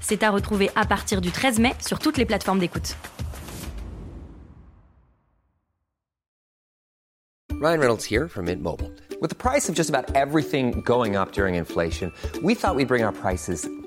C'est à retrouver à partir du 13 mai sur toutes les plateformes d'écoute. Ryan Reynolds here from Mint Mobile. With the price of just about everything going up during inflation, we thought we'd bring our prices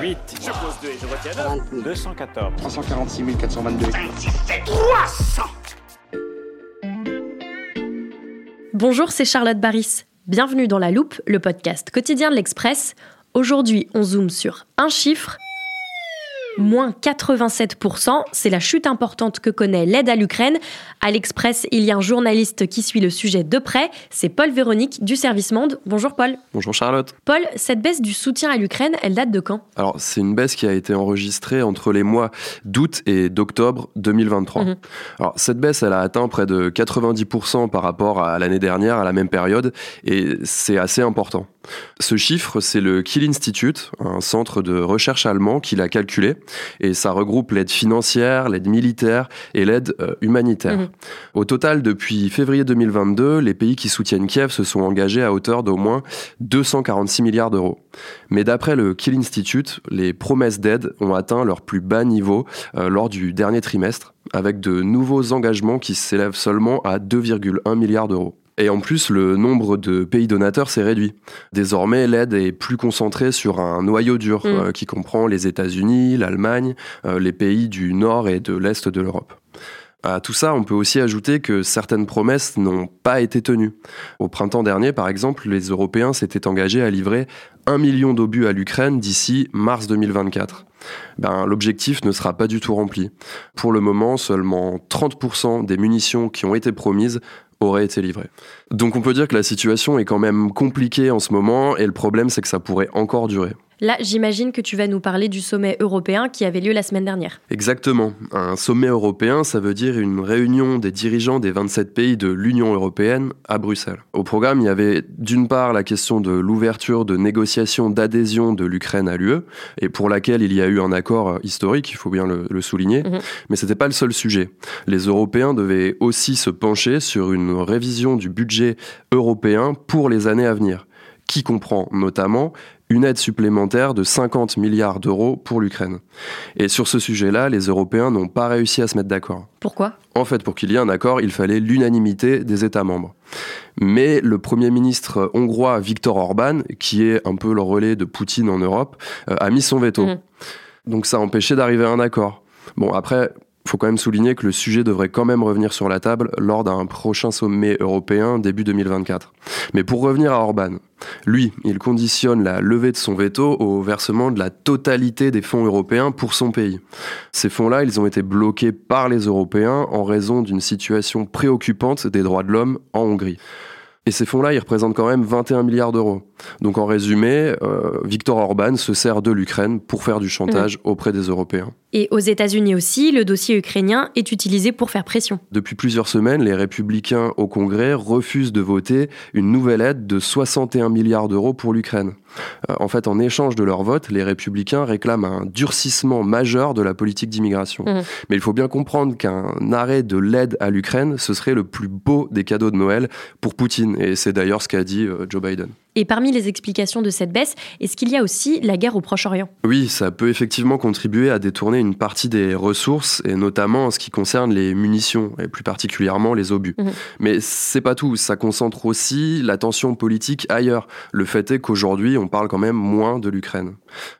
8. Je pose 2 et je retiens 214. 346 422. Bonjour, c'est Charlotte Baris. Bienvenue dans La Loupe, le podcast quotidien de l'Express. Aujourd'hui, on zoome sur un chiffre. Moins 87%, c'est la chute importante que connaît l'aide à l'Ukraine. À l'Express, il y a un journaliste qui suit le sujet de près, c'est Paul Véronique du Service Monde. Bonjour Paul. Bonjour Charlotte. Paul, cette baisse du soutien à l'Ukraine, elle date de quand? Alors, c'est une baisse qui a été enregistrée entre les mois d'août et d'octobre 2023. Mhm. Alors, cette baisse, elle a atteint près de 90% par rapport à l'année dernière, à la même période, et c'est assez important. Ce chiffre, c'est le Kiel Institute, un centre de recherche allemand qui l'a calculé, et ça regroupe l'aide financière, l'aide militaire et l'aide euh, humanitaire. Mhm. Au total, depuis février 2022, les pays qui soutiennent Kiev se sont engagés à hauteur d'au moins 246 milliards d'euros. Mais d'après le Kiel Institute, les promesses d'aide ont atteint leur plus bas niveau euh, lors du dernier trimestre, avec de nouveaux engagements qui s'élèvent seulement à 2,1 milliards d'euros. Et en plus, le nombre de pays donateurs s'est réduit. Désormais, l'aide est plus concentrée sur un noyau dur Mm. euh, qui comprend les États-Unis, l'Allemagne, euh, les pays du nord et de l'est de l'Europe. À tout ça, on peut aussi ajouter que certaines promesses n'ont pas été tenues. Au printemps dernier, par exemple, les Européens s'étaient engagés à livrer un million d'obus à l'Ukraine d'ici mars 2024. Ben, L'objectif ne sera pas du tout rempli. Pour le moment, seulement 30% des munitions qui ont été promises auraient été livrées. Donc on peut dire que la situation est quand même compliquée en ce moment et le problème c'est que ça pourrait encore durer. Là, j'imagine que tu vas nous parler du sommet européen qui avait lieu la semaine dernière. Exactement. Un sommet européen, ça veut dire une réunion des dirigeants des 27 pays de l'Union européenne à Bruxelles. Au programme, il y avait d'une part la question de l'ouverture de négociations d'adhésion de l'Ukraine à l'UE, et pour laquelle il y a eu un accord historique, il faut bien le, le souligner, Mhm. mais c'était pas le seul sujet. Les Européens devaient aussi se pencher sur une révision du budget européen pour les années à venir, qui comprend notamment une aide supplémentaire de 50 milliards d'euros pour l'Ukraine. Et sur ce sujet-là, les Européens n'ont pas réussi à se mettre d'accord. Pourquoi? En fait, pour qu'il y ait un accord, il fallait l'unanimité des États membres. Mais le Premier ministre hongrois Viktor Orban, qui est un peu le relais de Poutine en Europe, euh, a mis son veto. Mhm. Donc ça a empêché d'arriver à un accord. Bon, après, faut quand même souligner que le sujet devrait quand même revenir sur la table lors d'un prochain sommet européen début 2024. Mais pour revenir à Orban, lui, il conditionne la levée de son veto au versement de la totalité des fonds européens pour son pays. Ces fonds-là, ils ont été bloqués par les Européens en raison d'une situation préoccupante des droits de l'homme en Hongrie. Et ces fonds-là, ils représentent quand même 21 milliards d'euros. Donc en résumé, euh, Viktor Orban se sert de l'Ukraine pour faire du chantage auprès des Européens. Et aux États-Unis aussi, le dossier ukrainien est utilisé pour faire pression. Depuis plusieurs semaines, les républicains au Congrès refusent de voter une nouvelle aide de 61 milliards d'euros pour l'Ukraine. Euh, en fait, en échange de leur vote, les républicains réclament un durcissement majeur de la politique d'immigration. Mhm. Mais il faut bien comprendre qu'un arrêt de l'aide à l'Ukraine, ce serait le plus beau des cadeaux de Noël pour Poutine. Et c'est d'ailleurs ce qu'a dit euh, Joe Biden. Et parmi les explications de cette baisse, est-ce qu'il y a aussi la guerre au Proche-Orient? Oui, ça peut effectivement contribuer à détourner une partie des ressources, et notamment en ce qui concerne les munitions, et plus particulièrement les obus. Mais mhm. Mais c'est pas tout, ça concentre aussi l'attention politique ailleurs. Le fait est qu'aujourd'hui, on parle quand même moins de l'Ukraine.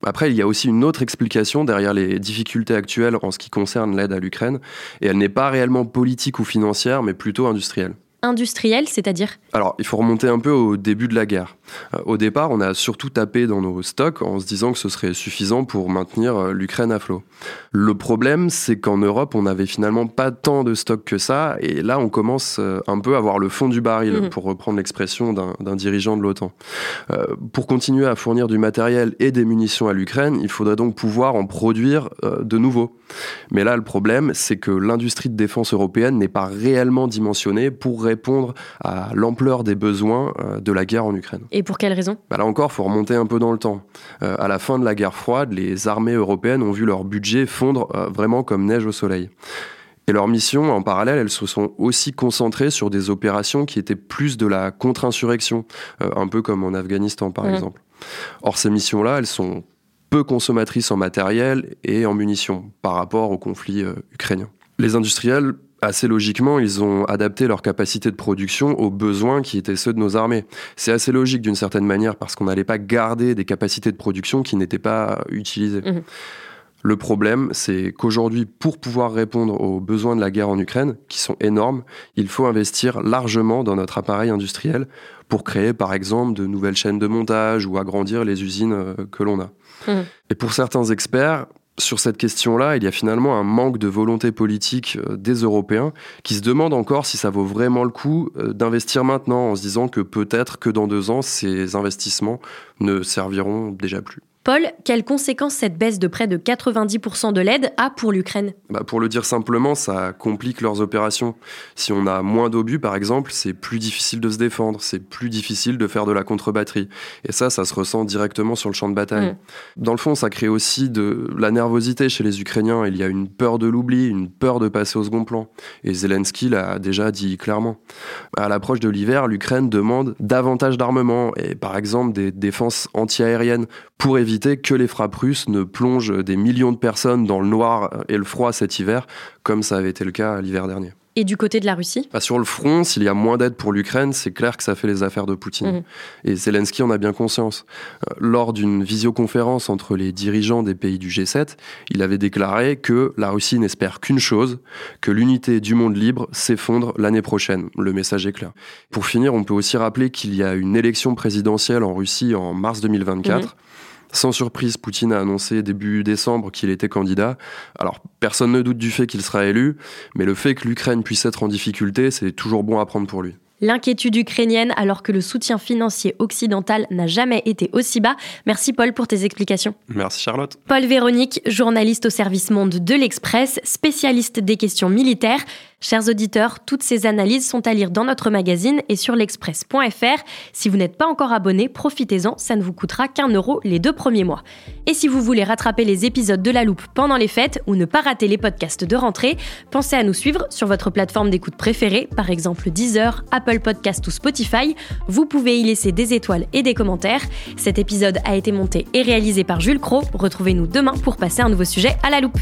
Après, il y a aussi une autre explication derrière les difficultés actuelles en ce qui concerne l'aide à l'Ukraine, et elle n'est pas réellement politique ou financière, mais plutôt industrielle industriel, c'est-à-dire Alors, il faut remonter un peu au début de la guerre. Euh, au départ, on a surtout tapé dans nos stocks en se disant que ce serait suffisant pour maintenir euh, l'Ukraine à flot. Le problème, c'est qu'en Europe, on n'avait finalement pas tant de stocks que ça, et là, on commence euh, un peu à voir le fond du baril, mhm. pour reprendre l'expression d'un dirigeant de l'OTAN. pour continuer à fournir du matériel et des munitions à l'Ukraine, il faudrait donc pouvoir en produire de nouveau. Mais là, le problème, c'est que l'industrie de défense européenne n'est pas réellement dimensionnée pour répondre à l'ampleur des besoins euh, de la guerre en Ukraine. Et pour quelle raison? Bah Là encore, il faut remonter un peu dans le temps. Euh, à la fin de la guerre froide, les armées européennes ont vu leur budget fondre euh, vraiment comme neige au soleil. Et leurs missions, en parallèle, elles se sont aussi concentrées sur des opérations qui étaient plus de la contre-insurrection, un peu comme en Afghanistan par mmh. exemple. Or, ces missions-là, elles sont peu consommatrices en matériel et en munitions par rapport au conflit ukrainien. Les industriels assez logiquement, ils ont adapté leur capacité de production aux besoins qui étaient ceux de nos armées. C'est assez logique d'une certaine manière parce qu'on n'allait pas garder des capacités de production qui n'étaient pas utilisées. Mhm. Le problème, c'est qu'aujourd'hui, pour pouvoir répondre aux besoins de la guerre en Ukraine, qui sont énormes, il faut investir largement dans notre appareil industriel pour créer, par exemple, de nouvelles chaînes de montage ou agrandir les usines euh, que l'on a. Mhm. Et pour certains experts, sur cette question-là, il y a finalement un manque de volonté politique euh, des Européens qui se demandent encore si ça vaut vraiment le coup euh, d'investir maintenant en se disant que peut-être que dans deux ans, ces investissements ne serviront déjà plus. Paul, quelles conséquences cette baisse de près de 90% de l'aide a pour l'Ukraine? Bah Pour le dire simplement, ça complique leurs opérations. Si on a moins d'obus, par exemple, c'est plus difficile de se défendre, c'est plus difficile de faire de la contre-batterie. Et ça, ça se ressent directement sur le champ de bataille. Mm. Dans le fond, ça crée aussi de la nervosité chez les Ukrainiens. Il y a une peur de l'oubli, une peur de passer au second plan. Et Zelensky l'a déjà dit clairement. À l'approche de l'hiver, l'Ukraine demande davantage d'armement et par exemple des défenses antiaériennes pour éviter que les frappes russes ne plongent des millions de personnes dans le noir et le froid cet hiver, comme ça avait été le cas l'hiver dernier. Et du côté de la Russie? Bah, Sur le front, s'il y a moins d'aide pour l'Ukraine, c'est clair que ça fait les affaires de Poutine. Mhm. Et Zelensky en a bien conscience. Euh, lors d'une visioconférence entre les dirigeants des pays du G7, il avait déclaré que la Russie n'espère qu'une chose, que l'unité du monde libre s'effondre l'année prochaine. Le message est clair. Pour finir, on peut aussi rappeler qu'il y a une élection présidentielle en Russie en mars 2024. Sans surprise, Poutine a annoncé début décembre qu'il était candidat. Alors, personne ne doute du fait qu'il sera élu, mais le fait que l'Ukraine puisse être en difficulté, c'est toujours bon à prendre pour lui. L'inquiétude ukrainienne alors que le soutien financier occidental n'a jamais été aussi bas. Merci Paul pour tes explications. Merci Charlotte. Paul Véronique, journaliste au service monde de l'Express, spécialiste des questions militaires. Chers auditeurs, toutes ces analyses sont à lire dans notre magazine et sur l'express.fr. Si vous n'êtes pas encore abonné, profitez-en, ça ne vous coûtera qu'un euro les deux premiers mois. Et si vous voulez rattraper les épisodes de La Loupe pendant les fêtes ou ne pas rater les podcasts de rentrée, pensez à nous suivre sur votre plateforme d'écoute préférée, par exemple Deezer, Apple Podcast ou Spotify. Vous pouvez y laisser des étoiles et des commentaires. Cet épisode a été monté et réalisé par Jules Cro. Retrouvez-nous demain pour passer un nouveau sujet à La Loupe.